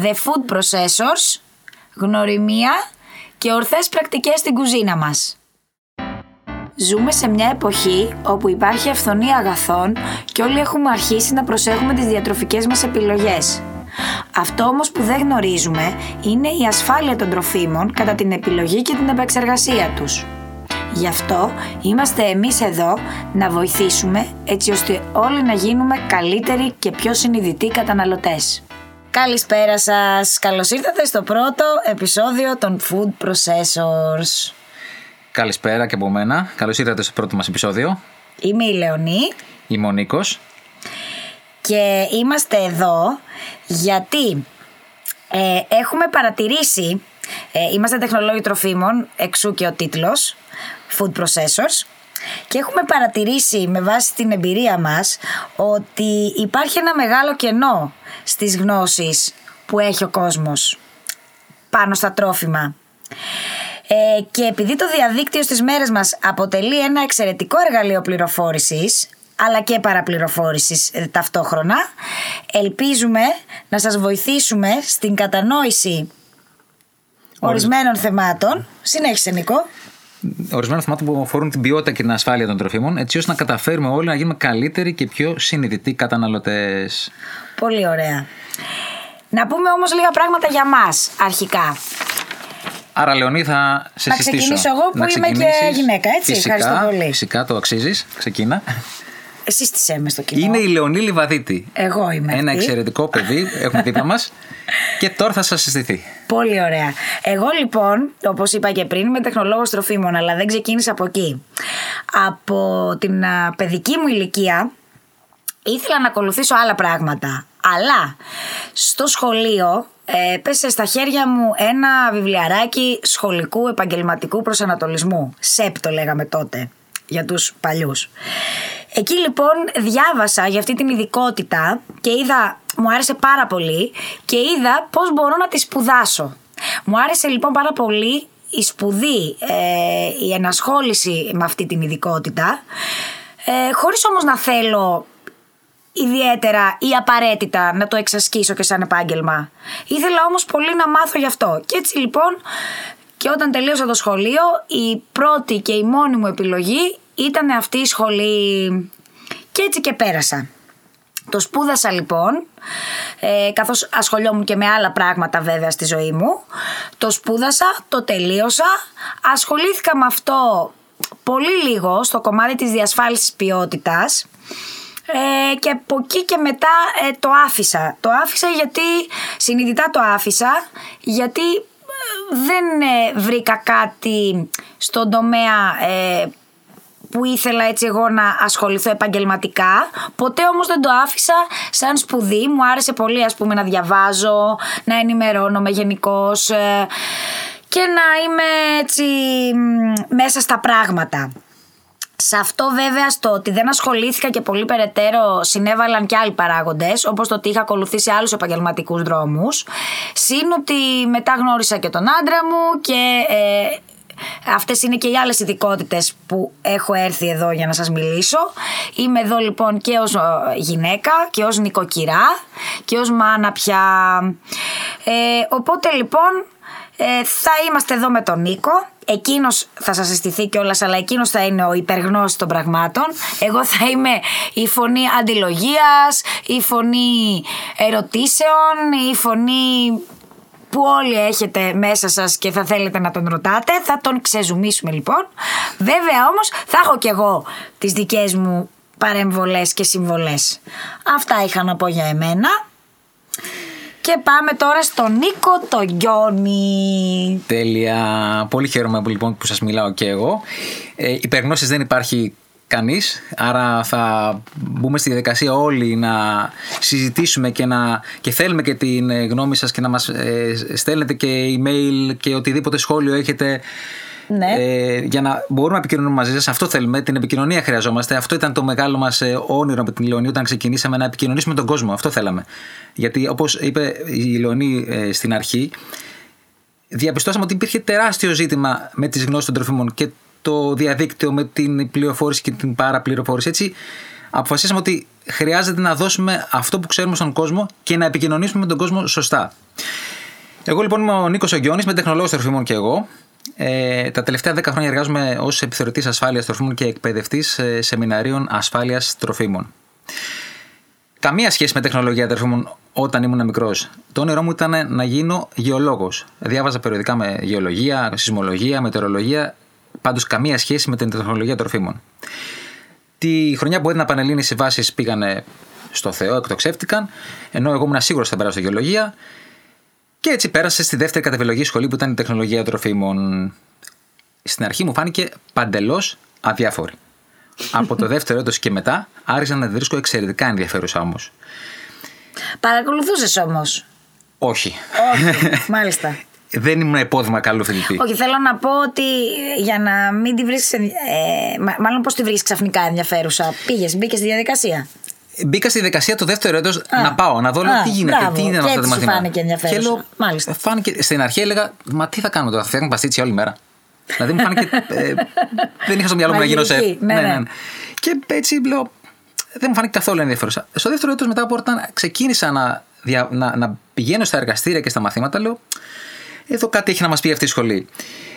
The Food Processors, γνωριμία και ορθές πρακτικές στην κουζίνα μας. Ζούμε σε μια εποχή όπου υπάρχει αυθονία αγαθών και όλοι έχουμε αρχίσει να προσέχουμε τις διατροφικές μας επιλογές. Αυτό όμως που δεν γνωρίζουμε είναι η ασφάλεια των τροφίμων κατά την επιλογή και την επεξεργασία τους. Γι' αυτό είμαστε εμείς εδώ να βοηθήσουμε έτσι ώστε όλοι να γίνουμε καλύτεροι και πιο συνειδητοί καταναλωτές. Καλησπέρα σας. Καλώς ήρθατε στο πρώτο επεισόδιο των Food Processors. Καλησπέρα και από μένα. Καλώς ήρθατε στο πρώτο μας επεισόδιο. Είμαι η Λεωνή Είμαι ο Νίκος. και είμαστε εδώ γιατί ε, έχουμε παρατηρήσει, ε, είμαστε τεχνολόγοι τροφίμων, εξού και ο τίτλος, Food Processors, και έχουμε παρατηρήσει με βάση την εμπειρία μας ότι υπάρχει ένα μεγάλο κενό στις γνώσεις που έχει ο κόσμος πάνω στα τρόφιμα. Ε, και επειδή το διαδίκτυο στις μέρες μας αποτελεί ένα εξαιρετικό εργαλείο πληροφόρησης αλλά και παραπληροφόρησης ε, ταυτόχρονα ελπίζουμε να σας βοηθήσουμε στην κατανόηση ορισμένων θεμάτων. Συνέχισε Νίκο. Ορισμένα θεμάτων που αφορούν την ποιότητα και την ασφάλεια των τροφίμων, έτσι ώστε να καταφέρουμε όλοι να γίνουμε καλύτεροι και πιο συνειδητοί καταναλωτές. Πολύ ωραία. Να πούμε όμως λίγα πράγματα για μας αρχικά. Άρα, Λεωνί, θα σε Να συστήσω. ξεκινήσω εγώ που Να είμαι και ξεκινήσεις. γυναίκα, έτσι. Φυσικά, Ευχαριστώ πολύ. Φυσικά, το αξίζεις. Ξεκίνα. Εσύ στησέ με στο κοινό. Είναι η Λεωνή Λιβαδίτη. Εγώ είμαι Ένα αυτή. εξαιρετικό παιδί, έχουμε δίπλα μας. Και τώρα θα σας συστηθεί. Πολύ ωραία. Εγώ λοιπόν, όπως είπα και πριν, είμαι τεχνολόγος τροφίμων, αλλά δεν ξεκίνησα από εκεί. Από την α, παιδική μου ηλικία ήθελα να ακολουθήσω άλλα πράγματα. Αλλά στο σχολείο ε, έπεσε στα χέρια μου ένα βιβλιαράκι σχολικού επαγγελματικού προσανατολισμού. ΣΕΠ το λέγαμε τότε για τους παλιούς. Εκεί λοιπόν διάβασα για αυτή την ειδικότητα και είδα, μου άρεσε πάρα πολύ και είδα πώς μπορώ να τη σπουδάσω. Μου άρεσε λοιπόν πάρα πολύ η σπουδή, ε, η ενασχόληση με αυτή την ειδικότητα, ε, χωρίς όμως να θέλω ιδιαίτερα ή απαραίτητα να το εξασκήσω και σαν επάγγελμα. Ήθελα όμως πολύ να μάθω γι' αυτό. Και έτσι λοιπόν και όταν τελείωσα το σχολείο η πρώτη και η μόνη μου επιλογή ήταν αυτή η σχολή και έτσι και πέρασα. Το σπούδασα λοιπόν, ε, καθώς ασχολιόμουν και με άλλα πράγματα βέβαια στη ζωή μου. Το σπούδασα, το τελείωσα, ασχολήθηκα με αυτό πολύ λίγο στο κομμάτι της διασφάλισης ποιότητας ε, και από εκεί και μετά ε, το άφησα. Το άφησα γιατί, συνειδητά το άφησα, γιατί ε, δεν ε, βρήκα κάτι στον τομέα ε, που ήθελα έτσι εγώ να ασχοληθώ επαγγελματικά. Ποτέ όμως δεν το άφησα σαν σπουδή. Μου άρεσε πολύ ας πούμε να διαβάζω, να ενημερώνομαι γενικώς και να είμαι έτσι μ, μέσα στα πράγματα. Σε αυτό βέβαια στο ότι δεν ασχολήθηκα και πολύ περαιτέρω συνέβαλαν και άλλοι παράγοντες όπως το ότι είχα ακολουθήσει άλλους επαγγελματικούς δρόμους συν ότι μετά γνώρισα και τον άντρα μου και ε, αυτές είναι και οι άλλες ειδικότητες που έχω έρθει εδώ για να σας μιλήσω είμαι εδώ λοιπόν και ως ε, γυναίκα και ως νοικοκυρά και ως μάνα πια ε, οπότε λοιπόν ε, θα είμαστε εδώ με τον Νίκο. Εκείνος θα σας αισθηθεί κιόλας, αλλά εκείνος θα είναι ο υπεργνώση των πραγμάτων. Εγώ θα είμαι η φωνή αντιλογίας, η φωνή ερωτήσεων, η φωνή που όλοι έχετε μέσα σας και θα θέλετε να τον ρωτάτε. Θα τον ξεζουμίσουμε λοιπόν. Βέβαια όμως θα έχω κι εγώ τις δικές μου παρεμβολές και συμβολές. Αυτά είχα να πω για εμένα. Και πάμε τώρα στον Νίκο τον Γιόνι. Τέλεια. Πολύ χαίρομαι που, λοιπόν που σας μιλάω και εγώ. Ε, υπεργνώσεις δεν υπάρχει κανείς, άρα θα μπούμε στη διαδικασία όλοι να συζητήσουμε και, να, και θέλουμε και την ε, γνώμη σας και να μας ε, στέλνετε και email και οτιδήποτε σχόλιο έχετε Ναι. ε, για να μπορούμε να επικοινωνούμε μαζί σας. Αυτό θέλουμε, την επικοινωνία χρειαζόμαστε. Αυτό ήταν το μεγάλο μας ε, όνειρο με την Λεωνή όταν ξεκινήσαμε να επικοινωνήσουμε τον κόσμο. Αυτό θέλαμε. Γιατί όπως είπε η Λεωνή ε, στην αρχή, διαπιστώσαμε ότι υπήρχε τεράστιο ζήτημα με τις γνώσεις των τροφίμων και το διαδίκτυο με την πληροφόρηση και την παραπληροφόρηση. Έτσι, αποφασίσαμε ότι χρειάζεται να δώσουμε αυτό που ξέρουμε στον κόσμο και να επικοινωνήσουμε με τον κόσμο σωστά. Εγώ λοιπόν είμαι ο Νίκος Ογγιώνη, με τεχνολόγος τροφίμων και εγώ. Ε, τα τελευταία 10 χρόνια εργάζομαι ως επιθεωρητής ασφάλειας τροφίμων και εκπαιδευτής σεμιναρίων ασφάλειας τροφίμων. Καμία σχέση με τεχνολογία τροφίμων όταν ήμουν μικρός. Το όνειρό μου ήταν να γίνω γεωλόγος. Διάβαζα περιοδικά με γεωλογία, σεισμολογία, μετεωρολογία. Πάντως καμία σχέση με την τεχνολογία τροφίμων. Τη χρονιά που έδινα πανελλήνιες οι βάσει πήγανε στο Θεό, εκτοξεύτηκαν, ενώ εγώ ήμουν σίγουρος θα περάσω γεωλογία. Και έτσι πέρασε στη δεύτερη κατεπιλογή σχολή που ήταν η τεχνολογία τροφίμων. Στην αρχή μου φάνηκε παντελώς αδιάφορη. Από το δεύτερο έτος και μετά άρχισα να τη βρίσκω εξαιρετικά ενδιαφέρουσα όμως. Παρακολουθούσες όμως; Όχι. Όχι, μάλιστα. Δεν ήμουν υπόδειγμα καλού φοιτητή. Όχι, θέλω να πω ότι για να μην τη βρεις. Ε, μάλλον πώς τη βρεις ξαφνικά ενδιαφέρουσα. Πήγες, μπήκες στη διαδικασία. Μπήκα στη διαδικασία το δεύτερο έτος να πάω, να δω Α, τι γίνεται, μπράβο. τι είναι Και αυτά τα έτσι σου μαθήματα. φάνηκε ενδιαφέρουσα. Και λέω, Μάλιστα. Φάνηκε, στην αρχή έλεγα, Μα τι θα κάνουμε τώρα, θα φτιάχνουμε παστίτσια όλη μέρα. δηλαδή μου φάνηκε. ε, δεν είχα στο μυαλό μου να γίνω σε. Μαγειρική, ναι, ναι. Και έτσι λέω, δεν μου φάνηκε καθόλου ενδιαφέρουσα. Στο δεύτερο έτος μετά από όταν ξεκίνησα να, δια, να, να πηγαίνω στα εργαστήρια και στα μαθήματα, λέω, εδώ κάτι έχει να μας πει αυτή η σχολή.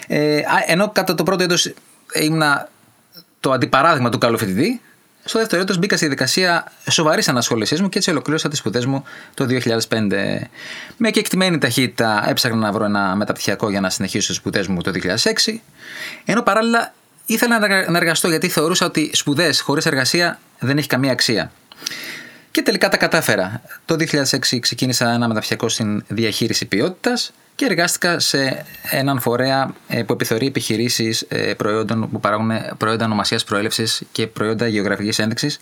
Ε, α, ενώ κατά το πρώτο έτος ήμουνα το αντιπαράδειγμα του καλού φοιτητή, στο δεύτερο έτος μπήκα στη διαδικασία σοβαρής ανασχόλησής μου και έτσι ολοκλήρωσα τις σπουδές μου το 2005. Με κεκτημένη ταχύτητα έψαχνα να βρω ένα μεταπτυχιακό για να συνεχίσω τις σπουδές μου το 2006. Ενώ παράλληλα ήθελα να εργα- να εργαστώ γιατί θεωρούσα ότι σπουδές χωρίς εργασία δεν έχει καμία αξία. Και τελικά τα κατάφερα. Το 2006 ξεκίνησα ένα μεταπτυχιακό στην διαχείριση ποιότητας και εργάστηκα σε έναν φορέα ε, που επιθεωρεί επιχειρήσεις προϊόντων που παράγουν προϊόντα ονομασίας προέλευσης και προϊόντα γεωγραφικής ένδειξης,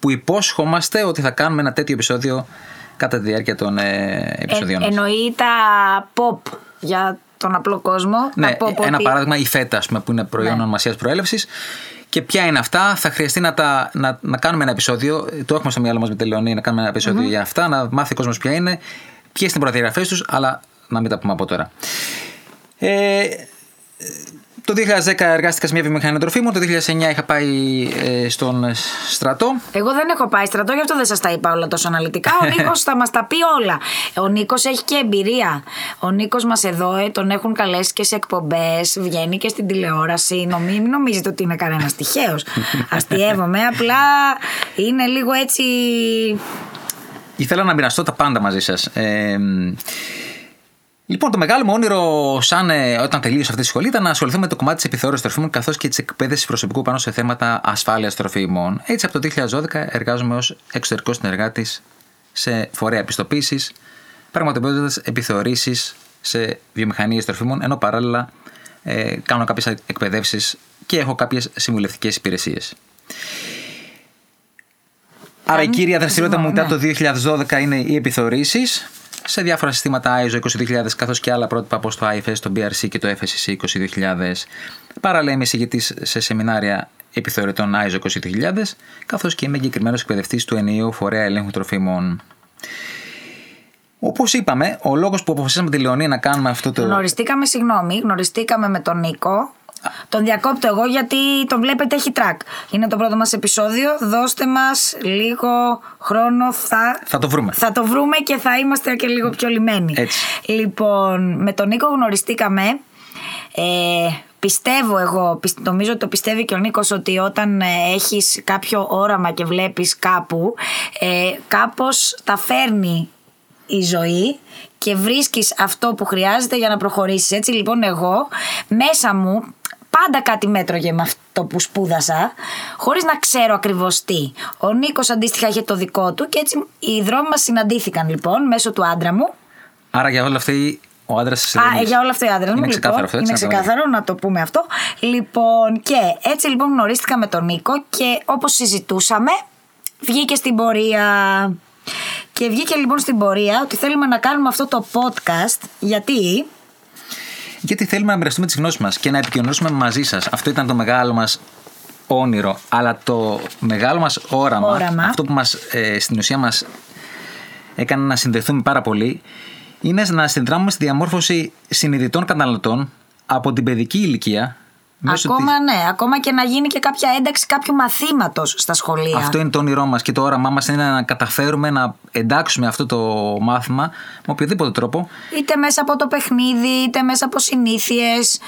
που υπόσχομαστε ότι θα κάνουμε ένα τέτοιο επεισόδιο κατά τη διάρκεια των ε, επεισοδιών μας. εννοεί τα pop για τον απλό κόσμο. Ναι, τα pop ένα ότι- παράδειγμα η φέτα, ας πούμε, που είναι προϊόν Ναι. ονομασίας προέλευσης. Και ποια είναι αυτά, θα χρειαστεί να, τα, να, να κάνουμε ένα επεισόδιο. Το έχουμε στο μυαλό μας με τη Λεωνή, να κάνουμε ένα επεισόδιο για αυτά, να μάθει ο κόσμος ποια είναι, ποιες είναι οι προδιαγραφές τους, αλλά να μην τα πούμε από τώρα. Ε, το 2010 εργάστηκα σε μια βιομηχανία τροφίμων, το 2009 είχα πάει ε, στον στρατό. Εγώ δεν έχω πάει στρατό, γι' αυτό δεν σας τα είπα όλα τόσο αναλυτικά. Ο Νίκος θα μας τα πει όλα. Ο Νίκος έχει και εμπειρία. Ο Νίκος μας εδώ ε, τον έχουν καλέσει και σε εκπομπές, βγαίνει και στην τηλεόραση. Νομί, μην νομίζετε ότι είναι κανένας τυχαίος. Αστειεύομαι, απλά είναι λίγο έτσι. Ήθελα να μοιραστώ τα πάντα μαζί σας. Ε, λοιπόν, το μεγάλο μου όνειρο, σαν, ε, όταν τελείωσα αυτή τη σχολή, ήταν να ασχοληθώ με το κομμάτι της επιθεώρησης τροφίμων καθώς και της εκπαίδευσης προσωπικού πάνω σε θέματα ασφάλειας τροφίμων. Έτσι, από το 2012 εργάζομαι ως εξωτερικός συνεργάτης σε φορέα επιστοποίησης, πραγματοποιώντας επιθεωρήσεις σε βιομηχανίες τροφίμων, ενώ παράλληλα ε, κάνω κάποιες εκπαιδεύσεις και έχω κάποιες συμβουλευτικές υπηρεσίες. Άρα η κύρια δραστηριότητα μου ναι. μετά το 2012 είναι οι επιθεωρήσεις σε διάφορα συστήματα ISO 22000 καθώς και άλλα πρότυπα όπως το IFS, το BRC και το FSC 22000. Παράλληλα είμαι εισηγητής σε σεμινάρια επιθεωρητών ISO 22000 καθώς και είμαι εγκεκριμένος εκπαιδευτής του ενιαίου φορέα ελέγχου τροφίμων. Όπως είπαμε, ο λόγος που αποφασίσαμε τη Λεωνία να κάνουμε αυτό το. Γνωριστήκαμε, συγγνώμη, γνωριστήκαμε με τον Νίκο. Τον διακόπτω εγώ γιατί τον βλέπετε έχει τρακ. Είναι το πρώτο μας επεισόδιο. Δώστε μας λίγο χρόνο. Θα, Θα το βρούμε. θα το βρούμε και θα είμαστε και λίγο πιο λιμένοι. Έτσι. Λοιπόν, με τον Νίκο γνωριστήκαμε. Ε, πιστεύω εγώ, πισ- νομίζω ότι το πιστεύει και ο Νίκος ότι όταν ε, έχεις κάποιο όραμα και βλέπεις κάπου ε, κάπως τα φέρνει η ζωή και βρίσκεις αυτό που χρειάζεται για να προχωρήσεις. Έτσι λοιπόν εγώ μέσα μου πάντα κάτι μέτρωγε με αυτό που σπούδασα χωρίς να ξέρω ακριβώς τι. Ο Νίκος αντίστοιχα είχε το δικό του και έτσι οι δρόμοι μας συναντήθηκαν λοιπόν μέσω του άντρα μου Άρα για όλα αυτά ο άντρας της Α, ε, για όλα αυτά οι άντρες μου. Είναι λοιπόν, ξεκάθαρο αυτό, έτσι, είναι να το ξεκάθαρο να το πούμε αυτό. Λοιπόν, και έτσι λοιπόν γνωρίστηκα με τον Νίκο και όπως συζητούσαμε, βγήκε στην πορεία. Και βγήκε λοιπόν στην πορεία ότι θέλουμε να κάνουμε αυτό το podcast. Γιατί. Γιατί θέλουμε να μοιραστούμε τις γνώσεις μας και να επικοινωνήσουμε μαζί σας. Αυτό ήταν το μεγάλο μας όνειρο. Αλλά το μεγάλο μας όραμα, Όραμα. αυτό που μας, ε, στην ουσία μας έκανε να συνδεθούμε πάρα πολύ, είναι να συνδράμουμε στη διαμόρφωση συνειδητών καταναλωτών από την παιδική ηλικία Μέσω Ακόμα της- ναι, ακόμα και να γίνει και κάποια ένταξη κάποιου μαθήματος στα σχολεία. Αυτό είναι το όνειρό μας και το όραμά μας είναι να καταφέρουμε να εντάξουμε αυτό το μάθημα με οποιοδήποτε τρόπο. Είτε μέσα από το παιχνίδι, είτε μέσα από συνήθειες.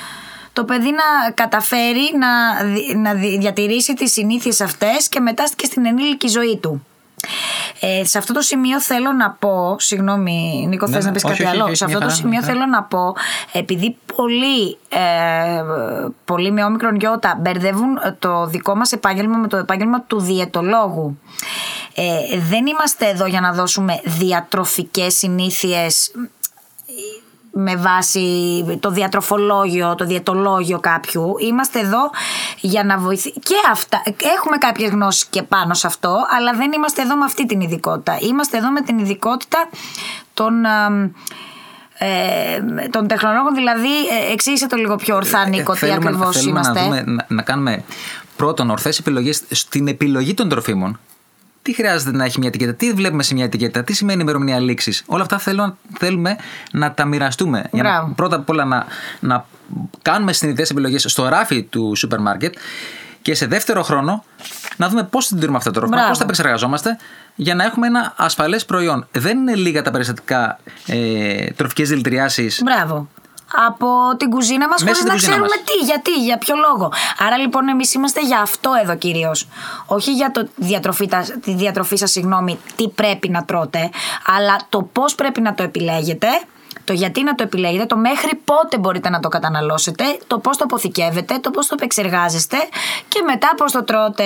Το παιδί να καταφέρει να, δι- να δι- διατηρήσει τις συνήθειες αυτές και μετά και στην ενήλικη ζωή του. Ε, σε αυτό το σημείο θέλω να πω, συγγνώμη Νίκο Ναι, θες ναι, να πεις όχι, κάτι όχι, άλλο; όχι, σε μια αυτό το χαρά, σημείο μια χαρά. θέλω να πω, επειδή πολλοί, ε, πολλοί με όμικρον γιώτα μπερδεύουν το δικό μας επάγγελμα με το επάγγελμα του διαιτολόγου. Ε, δεν είμαστε εδώ για να δώσουμε διατροφικές συνήθειες με βάση το διατροφολόγιο, το διαιτολόγιο κάποιου. Είμαστε εδώ για να βοηθήσουμε. Και αυτά. Έχουμε κάποιες γνώσεις και πάνω σε αυτό, αλλά δεν είμαστε εδώ με αυτή την ειδικότητα. Είμαστε εδώ με την ειδικότητα των. εμ, Ε, των τεχνολόγων, δηλαδή, ε, εξήγησε το λίγο πιο ορθά, Νίκο, τι θέλουμε, ακριβώς θέλουμε είμαστε. να, δούμε, να, να κάνουμε πρώτον ορθές επιλογές στην επιλογή των τροφίμων. Τι χρειάζεται να έχει μια ετικέτα, τι βλέπουμε σε μια ετικέτα, τι σημαίνει ημερομηνία λήξης. Όλα αυτά θέλω, θέλουμε να τα μοιραστούμε. Για να, Μπράβο. πρώτα απ' όλα να, να κάνουμε συνειδητές επιλογές στο ράφι του σούπερ μάρκετ και σε δεύτερο χρόνο να δούμε πώς συντηρούμε αυτά τα τρόφιμα, Μπράβο. πώς τα επεξεργαζόμαστε για να έχουμε ένα ασφαλές προϊόν. Δεν είναι λίγα τα περιστατικά ε, τροφικές δηλητηριάσεις Μπράβο. Από την κουζίνα μας, Μέσα χωρίς στην να κουζίνα ξέρουμε μας. τι, γιατί, για ποιο λόγο. Άρα λοιπόν, εμείς είμαστε για αυτό εδώ κυρίως. Όχι για το διατροφή, τα- τη διατροφή σας, συγγνώμη, τι πρέπει να τρώτε, αλλά το πώς πρέπει να το επιλέγετε. Το γιατί να το επιλέγετε, το μέχρι πότε μπορείτε να το καταναλώσετε, το πώς το αποθηκεύετε, το πώς το επεξεργάζεστε και μετά πώς το τρώτε.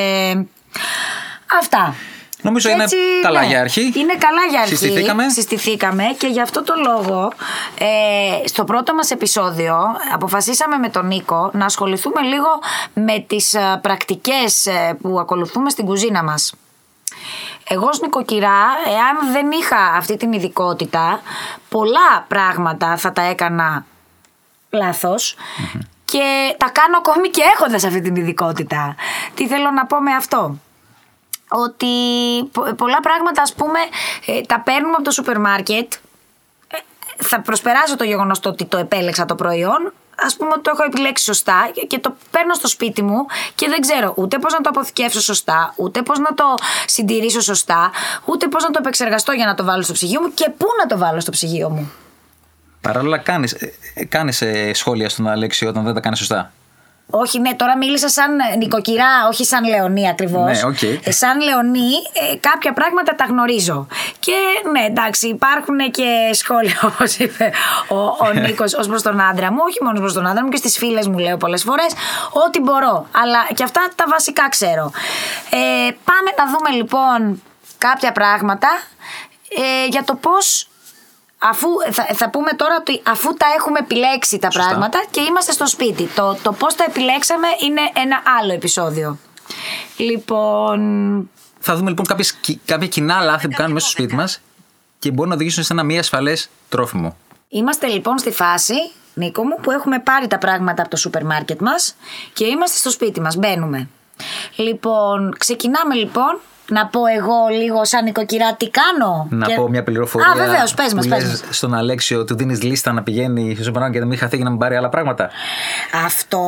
Αυτά. Νομίζω Και είναι καλά ναι, για αρχή. Είναι καλά για αρχή. Συστηθήκαμε. Συστηθήκαμε και γι' αυτό το λόγο ε, στο πρώτο μας επεισόδιο αποφασίσαμε με τον Νίκο να ασχοληθούμε λίγο με τις ε, πρακτικές ε, που ακολουθούμε στην κουζίνα μας. Εγώ ως νοικοκυρά, εάν δεν είχα αυτή την ειδικότητα, πολλά πράγματα θα τα έκανα λάθος και τα κάνω ακόμη και έχοντας αυτή την ειδικότητα. Τι θέλω να πω με αυτό; Ότι πο- πολλά πράγματα ας πούμε ε, τα παίρνουμε από το σούπερ μάρκετ Ε, θα προσπεράσω το γεγονός το ότι το επέλεξα το προϊόν ας πούμε ότι το έχω επιλέξει σωστά και- και το παίρνω στο σπίτι μου και δεν ξέρω ούτε πώς να το αποθηκεύσω σωστά ούτε πώς να το συντηρήσω σωστά ούτε πώς να το επεξεργαστώ για να το βάλω στο ψυγείο μου και πού να το βάλω στο ψυγείο μου Παράλληλα, κάνεις κάνεις, ε, σχόλια στον Αλέξη όταν δεν τα κάνεις σωστά; Όχι, ναι, τώρα μίλησα σαν ε, νοικοκυρά, όχι σαν Λεωνή ακριβώς. Ναι, οκ. σαν Λεωνή, ε, κάποια πράγματα τα γνωρίζω. Και ναι, εντάξει, υπάρχουν και σχόλια, όπως είπε ο, ο Νίκος, ως προς τον άντρα μου. Όχι μόνο ως προς τον άντρα μου, και στις φίλες μου λέω πολλές φορές. Ό,τι μπορώ. Αλλά και αυτά τα βασικά ξέρω. Ε, πάμε να δούμε λοιπόν κάποια πράγματα ε, για το πώς Αφού, θα, θα πούμε τώρα ότι αφού τα έχουμε επιλέξει τα Σωστά. πράγματα και είμαστε στο σπίτι. Το, το πώς τα επιλέξαμε είναι ένα άλλο επεισόδιο. Λοιπόν, Θα δούμε λοιπόν κάποιες, κι- κάποια κοινά λάθη που κάνουμε μέσα στο σπίτι μας και μπορούν να οδηγήσουν σε ένα μη ασφαλές τρόφιμο. είμαστε λοιπόν στη φάση, Νίκο μου, που έχουμε πάρει τα πράγματα από το σούπερ μάρκετ μας και είμαστε στο σπίτι μας, μπαίνουμε. Λοιπόν, ξεκινάμε λοιπόν να πω εγώ λίγο σαν νοικοκυρά τι κάνω; Να Και- πω μια πληροφορία. Α, βεβαίως, πες μας, που πες λες μας. στον Αλέξιο, του δίνεις λίστα να πηγαίνει στο σούπερ μάρκετ και να μην χαθεί και να μην πάρει άλλα πράγματα. Αυτό,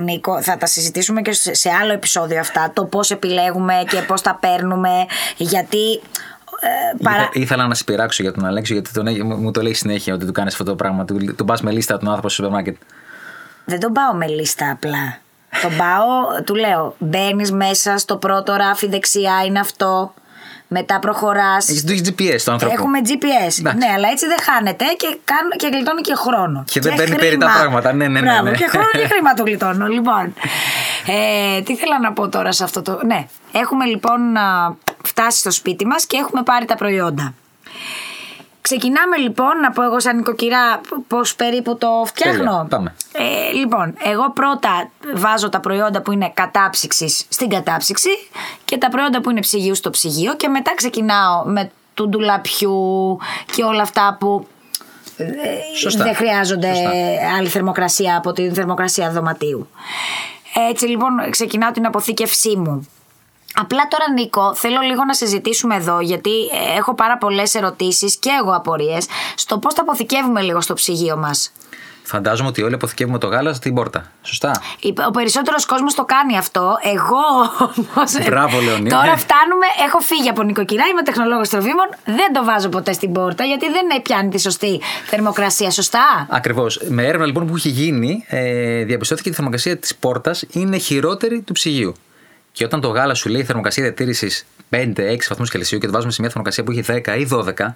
Νίκο, θα τα συζητήσουμε και σε σε άλλο επεισόδιο αυτά. Το πώς επιλέγουμε και πώς τα παίρνουμε. Γιατί. Ε, παρά... Ήθε- Ήθελα να σε πειράξω για τον Αλέξιο γιατί τον, έχει- μου μου το λέει συνέχεια ότι του κάνεις αυτό το πράγμα. Του, του πας με λίστα τον άνθρωπο στο σούπερ μάρκετ. Δεν τον πάω με λίστα απλά. Τον πάω, του λέω, μπαίνεις μέσα στο πρώτο ράφι δεξιά, είναι αυτό. Μετά προχωράς. Έχει το έχεις GPS το άνθρωπο. Έχουμε GPS. Εντάξει. Ναι, αλλά έτσι δεν χάνεται και, κάνω, και γλιτώνει και χρόνο. Και δεν παίρνει περιττά χρήμα. πράγματα. Ναι, ναι, ναι, Μπράβο, ναι. και χρόνο και χρήμα το γλιτώνω. Λοιπόν, ε, τι θέλω να πω τώρα σε αυτό το. Ναι, έχουμε λοιπόν α, φτάσει στο σπίτι μας και έχουμε πάρει τα προϊόντα. Ξεκινάμε λοιπόν, να πω εγώ σαν νοικοκυρά πώς περίπου το φτιάχνω. Τέλεια, πάμε. Ε, λοιπόν, εγώ πρώτα βάζω τα προϊόντα που είναι κατάψυξης στην κατάψυξη και τα προϊόντα που είναι ψυγείου στο ψυγείο και μετά ξεκινάω με του ντουλαπιού και όλα αυτά που ε, Σωστά. δεν χρειάζονται Σωστά. άλλη θερμοκρασία από την θερμοκρασία δωματίου. Έτσι λοιπόν ξεκινάω την αποθήκευσή μου. Απλά τώρα Νίκο θέλω λίγο να συζητήσουμε εδώ γιατί ε, έχω πάρα πολλές ερωτήσεις και εγώ απορίες στο πώς τα αποθηκεύουμε λίγο στο ψυγείο μας. Φαντάζομαι ότι όλοι αποθηκεύουμε το γάλα στην πόρτα. Σωστά. Η- Ο περισσότερος κόσμος το κάνει αυτό. Εγώ όμως. Μπράβο, Λεωνίδα. Τώρα φτάνουμε. Έχω φύγει από νοικοκυρά, είμαι τεχνολόγος τροφίμων. Δεν το βάζω ποτέ στην πόρτα γιατί δεν πιάνει τη σωστή θερμοκρασία. Σωστά. Ακριβώς. Με έρευνα λοιπόν που έχει γίνει, ε, διαπιστώθηκε ότι η θερμοκρασία της πόρτας είναι χειρότερη του ψυγείου. Και όταν το γάλα σου λέει θερμοκρασία διατήρησης 5-6 βαθμούς Κελσίου και το βάζουμε σε μια θερμοκρασία που έχει 10 ή 12,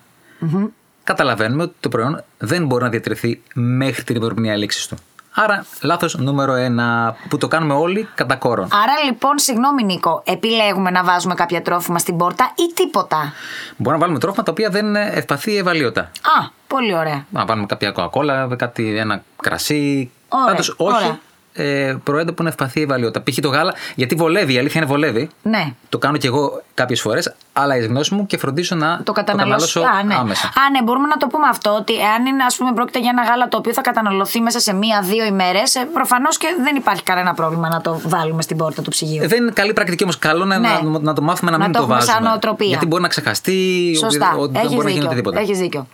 καταλαβαίνουμε ότι το προϊόν δεν μπορεί να διατηρηθεί μέχρι την ημερομηνία λήξης του. Άρα, λάθος νούμερο 1 που το κάνουμε όλοι κατά κόρον. Άρα λοιπόν, συγγνώμη Νίκο, επιλέγουμε να βάζουμε κάποια τρόφιμα στην πόρτα ή τίποτα; Μπορούμε να βάλουμε τρόφιμα τα οποία δεν είναι ευπαθή ή ευαλείωτα. Α, πολύ ωραία. Να βάλουμε κάποια κοκακόλα, κάτι, ένα κρασί. Ωραία, Πάντως όχι ωραία. Ε, προϊόντα που είναι ευπαθή ή ευαλείωτα. Π.χ. το γάλα, γιατί βολεύει, η αλήθεια είναι βολεύει. Ναι. Το κάνω κι εγώ κάποιες φορές, αλλά η γνώση μου και φροντίζω να Το καταναλώσω Α, ναι. άμεσα. Α, ναι, μπορούμε να το πούμε αυτό. Ότι αν είναι, ας πούμε, πρόκειται για ένα γάλα το οποίο θα καταναλωθεί μέσα σε μία-δύο ημέρες, προφανώς και δεν υπάρχει κανένα πρόβλημα να το βάλουμε στην πόρτα του ψυγείου. Ε, Δεν είναι καλή πρακτική όμως. Καλό είναι Ναι. να, να το μάθουμε να, Να μην το το, έχουμε σαν βάζουμε. νοοτροπία. Γιατί μπορεί να ξεχαστεί, Σωστά. ότι δεν Έχεις μπορεί να γίνει δίκιο. οτιδήποτε. Έχεις δίκιο.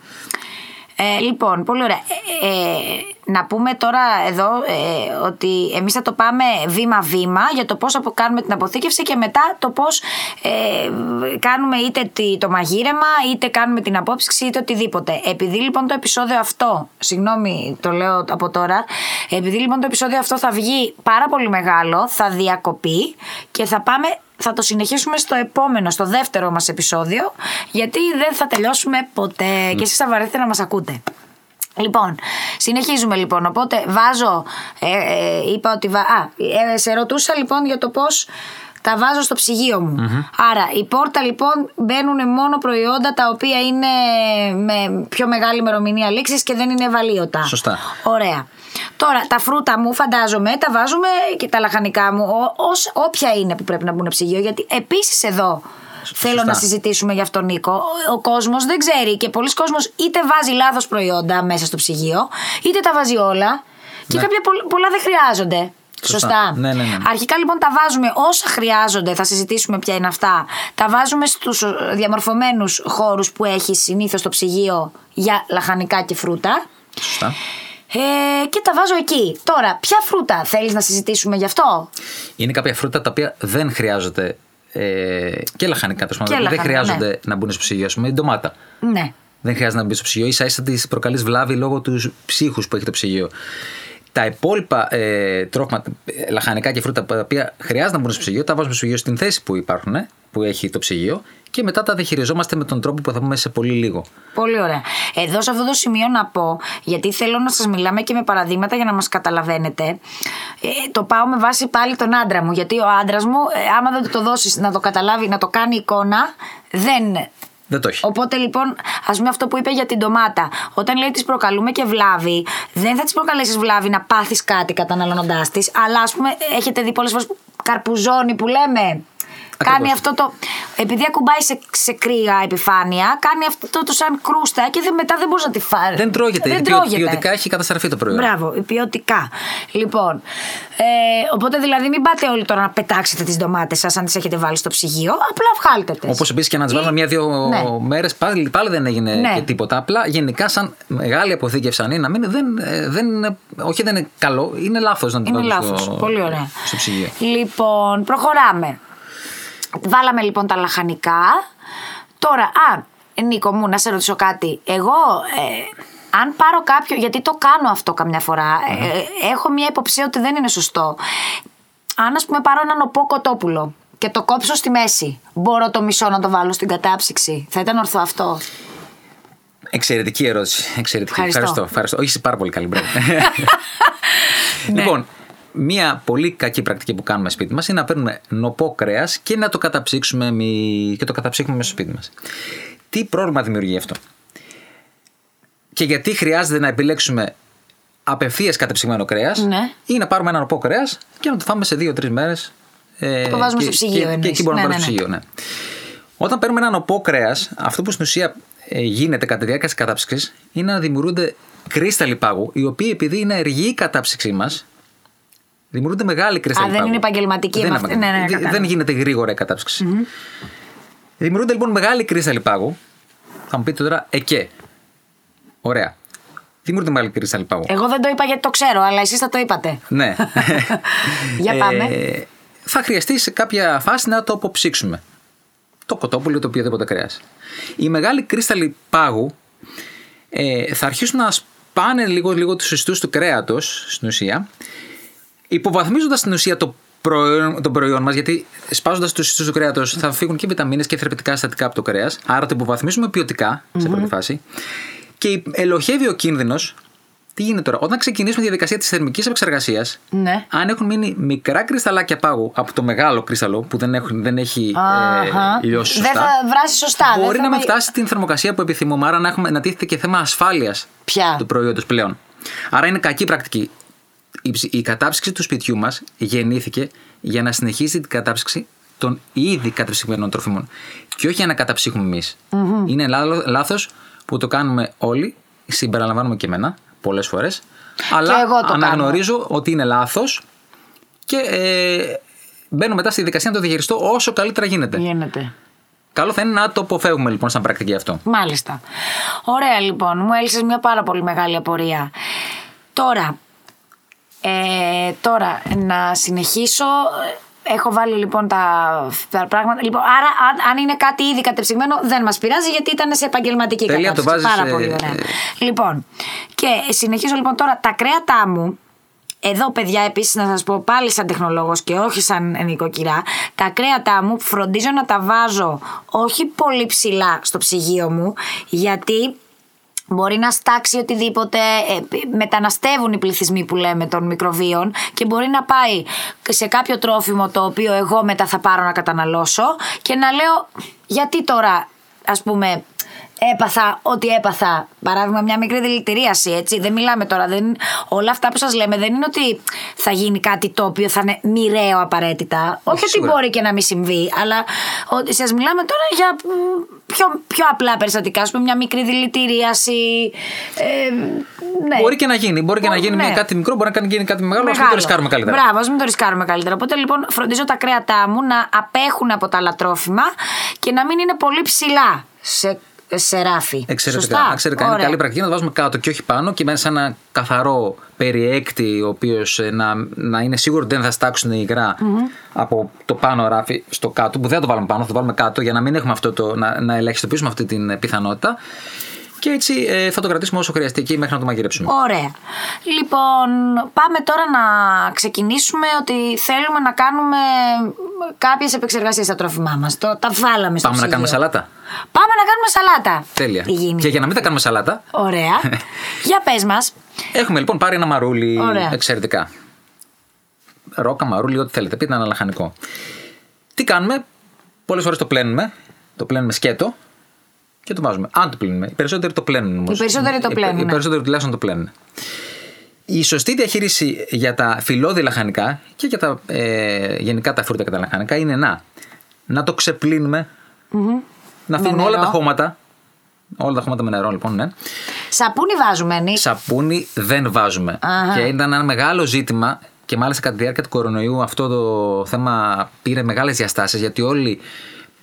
Ε, λοιπόν, πολύ ωραία. Ε, ε, να πούμε τώρα εδώ ε, ότι εμείς θα το πάμε βήμα-βήμα για το πώς απο- κάνουμε την αποθήκευση και μετά το πώς ε, κάνουμε είτε τη- το μαγείρεμα είτε κάνουμε την απόψυξη είτε οτιδήποτε. Επειδή λοιπόν το επεισόδιο αυτό, συγγνώμη το λέω από τώρα, επειδή λοιπόν το επεισόδιο αυτό θα βγει πάρα πολύ μεγάλο, θα διακοπεί και θα πάμε θα το συνεχίσουμε στο επόμενο, στο δεύτερο μας επεισόδιο, γιατί δεν θα τελειώσουμε ποτέ και εσείς θα βαρέθετε να μας ακούτε. Λοιπόν, συνεχίζουμε λοιπόν. Οπότε βάζω. Ε, ε, είπα ότι. Βα... Α, ε, σε ρωτούσα λοιπόν για το πώς τα βάζω στο ψυγείο μου. Άρα, η πόρτα λοιπόν μπαίνουν μόνο προϊόντα τα οποία είναι με πιο μεγάλη ημερομηνία λήξης και δεν είναι ευαλείωτα. Σωστά. Ωραία. Τώρα, τα φρούτα μου, φαντάζομαι, τα βάζουμε και τα λαχανικά μου, ό, ως, όποια είναι που πρέπει να μπουν ψυγείο. Γιατί επίσης εδώ θέλω Σωστά. να συζητήσουμε για αυτό, Νίκο. Ο, ο κόσμος δεν ξέρει και πολλοί κόσμος είτε βάζει λάθος προϊόντα μέσα στο ψυγείο, είτε τα βάζει όλα. Και Ναι. κάποια πολλ- πολλά δεν χρειάζονται. Σωστά. Σωστά. Ναι, ναι, ναι. Αρχικά λοιπόν τα βάζουμε όσα χρειάζονται, θα συζητήσουμε ποια είναι αυτά. Τα βάζουμε στους ε, διαμορφωμένους χώρους που έχει συνήθως το ψυγείο για λαχανικά και φρούτα. Σωστά. Ε, και τα βάζω εκεί. Τώρα, ποια φρούτα θέλεις να συζητήσουμε γι' αυτό; Είναι κάποια φρούτα τα οποία δεν χρειάζονται. Ε, και λαχανικά τέλος πάντων, Και Δεν λαχανικά, χρειάζονται ναι. να μπουν στο ψυγείο. Α πούμε, η ντομάτα. Ναι. Δεν χρειάζεται να μπει στο ψυγείο. σα ίσα τη προκαλείς βλάβη λόγω τους ψύχους που έχει το ψυγείο. Τα υπόλοιπα ε, τρόφιμα, ε, λαχανικά και φρούτα τα οποία χρειάζεται να μπουν στο ψυγείο, τα βάζουμε στο ψυγείο στην θέση που υπάρχουν, ε, που έχει το ψυγείο και μετά τα διαχειριζόμαστε με τον τρόπο που θα πούμε σε πολύ λίγο. Πολύ ωραία. Εδώ σε αυτό το σημείο να πω, γιατί θέλω να σας μιλάμε και με παραδείγματα για να μας καταλαβαίνετε. Ε, το πάω με βάση πάλι τον άντρα μου, γιατί ο άντρας μου, ε, άμα δεν του το δώσεις να το καταλάβει, να το κάνει εικόνα, δεν Δεν το έχει. Οπότε λοιπόν, ας πούμε αυτό που είπε για την ντομάτα. Όταν λέει τη προκαλούμε και βλάβη, δεν θα τη προκαλέσεις βλάβη να πάθεις κάτι καταναλώνοντάς τη, αλλά ας πούμε, έχετε δει πολλές φορές καρπουζόνι που λέμε. Ακριβώς. Κάνει αυτό το. Επειδή ακουμπάει σε, σε κρύα επιφάνεια, κάνει αυτό το σαν κρούστα και δεν, μετά δεν μπορεί να τη φάρει. Δεν τρώγεται. Δεν Ποιο- τρώγεται. Ποιοτικά έχει καταστραφεί το προϊόν. Μπράβο, ποιοτικά. Λοιπόν, ε, οπότε δηλαδή μην πάτε όλοι τώρα να πετάξετε τις ντομάτες σας αν τις έχετε βάλει στο ψυγείο. Απλά βγάλτε τις. Όπως επίσης και να τις Ή- βάλουμε μία-δύο Ναι. μέρες, πάλι, πάλι δεν έγινε Ναι. και τίποτα. Απλά γενικά, σαν μεγάλη αποθήκευση αν είναι, να μην, δεν, ε, δεν, είναι- όχι δεν είναι καλό, είναι λάθος να το Είναι βάλουμε λάθος. στο, Πολύ ωραία. στο ψυγείο. Λοιπόν, προχωράμε. Βάλαμε λοιπόν τα λαχανικά. Τώρα, α, Νίκο μου, να σε ρωτήσω κάτι. Εγώ, ε, αν πάρω κάποιο, γιατί το κάνω αυτό καμιά φορά, ε, έχω μια υποψία ότι δεν είναι σωστό. Αν, ας πούμε, πάρω έναν οπό κοτόπουλο και το κόψω στη μέση, μπορώ το μισό να το βάλω στην κατάψυξη; Θα ήταν ορθό αυτό; Εξαιρετική ερώτηση. Εξαιρετική. Ευχαριστώ. ευχαριστώ. Όχι, είσαι πάρα πολύ καλή. Μπράβο. λοιπόν, μία πολύ κακή πρακτική που κάνουμε σπίτι μας είναι να παίρνουμε νοπό κρέας και να το καταψύξουμε εμεί- και το καταψύχνουμε μέσα στο σπίτι μας. Τι πρόβλημα δημιουργεί αυτό; Και γιατί χρειάζεται να επιλέξουμε απευθείας κατεψυγμένο κρέας Ναι. ή να πάρουμε ένα νοπό κρέας και να το φάμε σε δύο-τρεις μέρες. Ε, Το βάζουμε και, στο ψυγείο Και, και εννοείς. εκεί μπορούμε Ναι, να βάλουμε ναι, στο ψυγείο, ναι. Όταν παίρνουμε ένα νοπό κρέας, αυτό που στην ουσία ε, γίνεται κατά τη διάρκεια της κατάψυξης είναι να δημιουργούνται κρίσταλοι πάγου, οι οποίοι επειδή είναι αργή η κατάψυξή μας, δημιουργούνται μεγάλοι κρίσταλοι Α, δεν πάγου. είναι επαγγελματική Δεν, με είναι αυτή- ναι, ναι, επαγγελματική. κατάλαβα. δεν γίνεται γρήγορα η κατάψυξη. Δημιουργούνται λοιπόν μεγάλοι κρίσταλοι πάγου. Θα μου πείτε τώρα, εκέ. Ωραία. Τι μου τη μεγάλη κρίσταλη πάγου. Εγώ δεν το είπα γιατί το ξέρω, αλλά εσείς θα το είπατε. Ναι. Για πάμε. Ε, θα χρειαστεί σε κάποια φάση να το αποψύξουμε. Το κοτόπουλο, το οποιοδήποτε κρέας. Οι μεγάλοι κρίσταλοι πάγου ε, θα αρχίσουν να σπάνε λίγο, λίγο τους ιστούς του κρέατος στην ουσία, υποβαθμίζοντας στην ουσία το προϊόν, το προϊόν μας, γιατί σπάζοντας τους ιστούς του κρέατος θα φύγουν και βιταμίνες και θρεπτικά συστατικά από το κρέας. Άρα το υποβαθμίζουμε ποιοτικά σε πρώτη φάση. Και ελοχεύει ο κίνδυνος. Τι γίνεται τώρα, όταν ξεκινήσουμε τη διαδικασία της θερμικής επεξεργασίας, Ναι. αν έχουν μείνει μικρά κρυσταλλάκια πάγου από το μεγάλο κρύσταλλο που δεν, έχουν, δεν έχει Αχα. ε, λιώσει Δεν σωστά, θα βράσει σωστά. δεν μπορεί θα να με- με φτάσει την θερμοκρασία που επιθυμούμε, άρα να, έχουμε, να τίθεται και θέμα ασφάλειας Ποια; του προϊόντος πλέον. Άρα είναι κακή πρακτική. Η, ψ- η κατάψυξη του σπιτιού μας γεννήθηκε για να συνεχίσει την κατάψυξη των ήδη κατεψυγμένων τροφίμων. Και όχι για να καταψύχουμε εμείς. Είναι λάθος που το κάνουμε όλοι, συμπεριλαμβάνουμε και εμένα πολλές φορές. Αλλά Και εγώ το αναγνωρίζω ότι είναι λάθος και ε, μπαίνω μετά στη δικασία να το διαχειριστώ όσο καλύτερα γίνεται. Γίνεται. Καλό θα είναι να το αποφεύγουμε λοιπόν σαν πρακτική αυτό. Μάλιστα. Ωραία λοιπόν, μου έλυσες μια πάρα πολύ μεγάλη απορία. Τώρα, ε, τώρα να συνεχίσω. Έχω βάλει λοιπόν τα, τα πράγματα. Λοιπόν, άρα, αν, αν είναι κάτι ήδη κατεψυγμένο, δεν μας πειράζει γιατί ήταν σε επαγγελματική Τέλεια, το κατάσταση. βάζεις, Πάρα ε, πολύ ωραία. ε, Λοιπόν, και συνεχίζω λοιπόν τώρα. Τα κρέατά μου, εδώ, παιδιά, επίσης να σας πω πάλι σαν τεχνολόγος και όχι σαν νοικοκυρά, τα κρέατά μου φροντίζω να τα βάζω όχι πολύ ψηλά στο ψυγείο μου, γιατί Μπορεί να στάξει οτιδήποτε, ε, μεταναστεύουν οι πληθυσμοί που λέμε των μικροβίων και μπορεί να πάει σε κάποιο τρόφιμο το οποίο εγώ μετά θα πάρω να καταναλώσω και να λέω γιατί τώρα ας πούμε έπαθα ό,τι έπαθα. Παράδειγμα, μια μικρή δηλητηρίαση, έτσι. Δεν μιλάμε τώρα. Δεν, όλα αυτά που σας λέμε δεν είναι ότι θα γίνει κάτι το οποίο θα είναι μοιραίο απαραίτητα. Όχι ότι σίγουρα. μπορεί και να μην συμβεί, αλλά σας μιλάμε τώρα για μ, πιο, πιο απλά περιστατικά. Α πούμε, μια μικρή δηλητηρίαση. Ε, ναι. Μπορεί και να γίνει. Μπορεί και να Μπορεί, γίνει ναι. μια κάτι μικρό, μπορεί να γίνει κάτι μεγάλο. Α μην Μεγάλο. το ρισκάρουμε καλύτερα. Μπράβο, ας μην το ρισκάρουμε καλύτερα. Οπότε λοιπόν φροντίζω τα κρέατά μου να απέχουν από τα άλλα τρόφιμα και να μην είναι πολύ ψηλά σε, σε ράφι. Εξαιρετικά. Σωστά; Εξαιρετικά. Είναι Ωραία. καλή πρακτική να το βάζουμε κάτω και όχι πάνω και μέσα σε ένα καθαρό περιέκτη, ο οποίος να, να είναι σίγουρο ότι δεν θα στάξουν υγρά από το πάνω ράφι στο κάτω, που δεν θα το βάλουμε πάνω, θα το βάλουμε κάτω για να μην έχουμε αυτό το, να, να ελαχιστοποιήσουμε αυτή την πιθανότητα. Και έτσι ε, θα το κρατήσουμε όσο χρειαστεί εκεί μέχρι να το μαγειρέψουμε. Ωραία. Λοιπόν, πάμε τώρα να ξεκινήσουμε ότι θέλουμε να κάνουμε κάποιες επεξεργασίες στα τρόφιμά μας. Το, τα βάλαμε στο Πάμε να ψυγείο. κάνουμε σαλάτα. Πάμε να κάνουμε σαλάτα. Τέλεια. Τι γίνεται; Και για να μην τα κάνουμε σαλάτα, Ωραία. για πες μας. έχουμε λοιπόν πάρει ένα μαρούλι Ωραία. εξαιρετικά. Ρόκα, μαρούλι, ό,τι θέλετε. Πείτε ένα λαχανικό. Τι κάνουμε, πολλές φορές το πλένουμε. Το πλένουμε σκέτο και το βάζουμε. Αν το πλύνουμε. Οι περισσότεροι το πλένουν όμως. Οι περισσότεροι το πλένουν, Οι ναι. περισσότεροι τουλάχιστον το πλένουν. Η σωστή διαχείριση για τα φυλλώδη λαχανικά και για τα, ε, γενικά τα φρούτα και τα λαχανικά είναι να, να το ξεπλύνουμε, να φύγουν όλα νερό. τα χώματα. Όλα τα χώματα με νερό, λοιπόν, ναι. Σαπούνι βάζουμε, Νίκ. Σαπούνι δεν βάζουμε. Αχα. Και ήταν ένα μεγάλο ζήτημα και μάλιστα κατά τη διάρκεια του κορονοϊού αυτό το θέμα πήρε μεγάλες διαστάσεις γιατί όλοι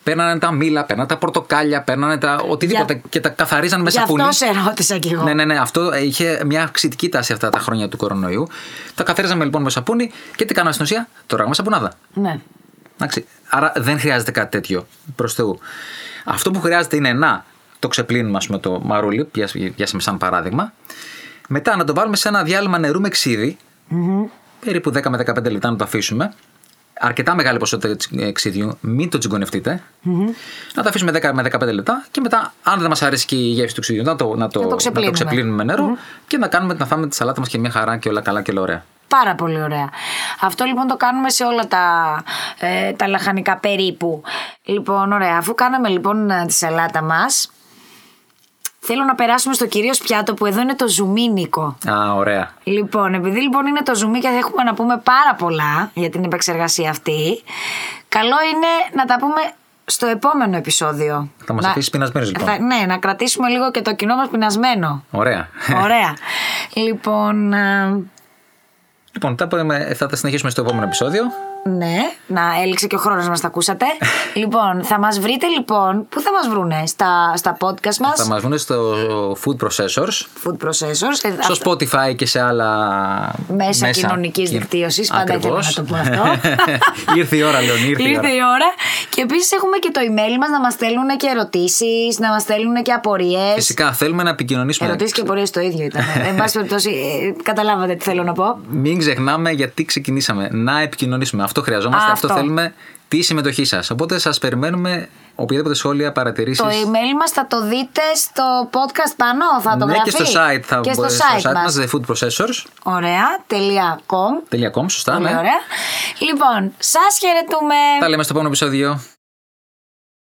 παίρνανε τα μήλα, παίρνανε τα πορτοκάλια, παίρνανε τα οτιδήποτε Για- και τα καθαρίζαν με Γι' σαπούνι. αυτό σε ρώτησα κι εγώ. Ναι, ναι, ναι. Αυτό είχε μια αυξητική τάση αυτά τα χρόνια του κορονοϊού. Τα καθαρίζαμε λοιπόν με σαπούνι και τι κάναμε στην ουσία, το ράγαμε σαπουνάδα. Ναι. Εντάξει. Άρα δεν χρειάζεται κάτι τέτοιο προς Θεού. Αυτό που χρειάζεται είναι να το ξεπλύνουμε, ας πούμε, το μαρούλι, πιάσ- πιάσαμε σαν παράδειγμα. Μετά να το βάλουμε σε ένα διάλειμμα νερού με ξύδι, περίπου 10 με 15 λεπτά να το αφήσουμε. Αρκετά μεγάλη ποσότητα τσι- ε, ξύδιου, μην το τσιγκωνευτείτε. Να το αφήσουμε 10 με 15 λεπτά και μετά, αν δεν μας αρέσει και η γεύση του ξύδιου, να το, να το, Να το ξεπλύνουμε. ξεπλύνουμε με νερό και να, κάνουμε, να φάμε τη σαλάτα μας και μια χαρά και όλα καλά και όλα ωραία. Πάρα πολύ ωραία. Αυτό λοιπόν το κάνουμε σε όλα τα, ε, τα λαχανικά περίπου. Λοιπόν, ωραία. Αφού κάναμε λοιπόν ε, τη σαλάτα μας, θέλω να περάσουμε στο κυρίως πιάτο που εδώ είναι το ζουμίνικο. Α, ωραία. Λοιπόν, επειδή λοιπόν είναι το ζουμί και θα έχουμε να πούμε πάρα πολλά για την επεξεργασία αυτή, καλό είναι να τα πούμε στο επόμενο επεισόδιο. Θα μας Να- αφήσεις πεινασμένους, λοιπόν. Θα- ναι, να κρατήσουμε λίγο και το κοινό μας πεινασμένο. Ωραία. Ωραία. λοιπόν, ε, Λοιπόν, τα πούμε- θα τα συνεχίσουμε στο επόμενο επεισόδιο. Ναι, να έληξε και ο χρόνος μας, τα ακούσατε. λοιπόν, θα μας βρείτε λοιπόν. Πού θα μας βρούνε, στα, στα podcast μας; Θα μας βρουν στο Food Processors, Food Processors. ε, στο αυτό- Spotify και σε άλλα Μέσα κοινωνικής Κι- δικτύωσης, πάντα ήθελα Ακριβώς. να το πω αυτό. ήρθε η ώρα, Λεωνί, ήρθε, η Ήρθε ώρα. η ώρα. Και επίσης έχουμε και το email μας να μας στέλνουν και ερωτήσεις, να μας στέλνουν και απορίες. Φυσικά θέλουμε να επικοινωνήσουμε. Ερωτήσεις και απορίες το ίδιο ήταν. Εν πάση περιπτώσει, ε, καταλάβατε τι θέλω να πω. Μην ξεχνάμε γιατί ξεκινήσαμε. Να επικοινωνήσουμε. Αυτό χρειαζόμαστε, αυτό, Αυτό. θέλουμε. Τη συμμετοχή σας. Οπότε σας περιμένουμε οποιαδήποτε σχόλια, παρατηρήσεις. Το email μας θα το δείτε στο podcast πάνω, θα το ναι, γραφεί. και στο site θα και στο μπορεί- site, μας. The Food Processors. Ωραία, τελεία com. .com, σωστά, Πολύ ναι. ωραία. Λοιπόν, σας χαιρετούμε. Τα λέμε στο επόμενο επεισόδιο.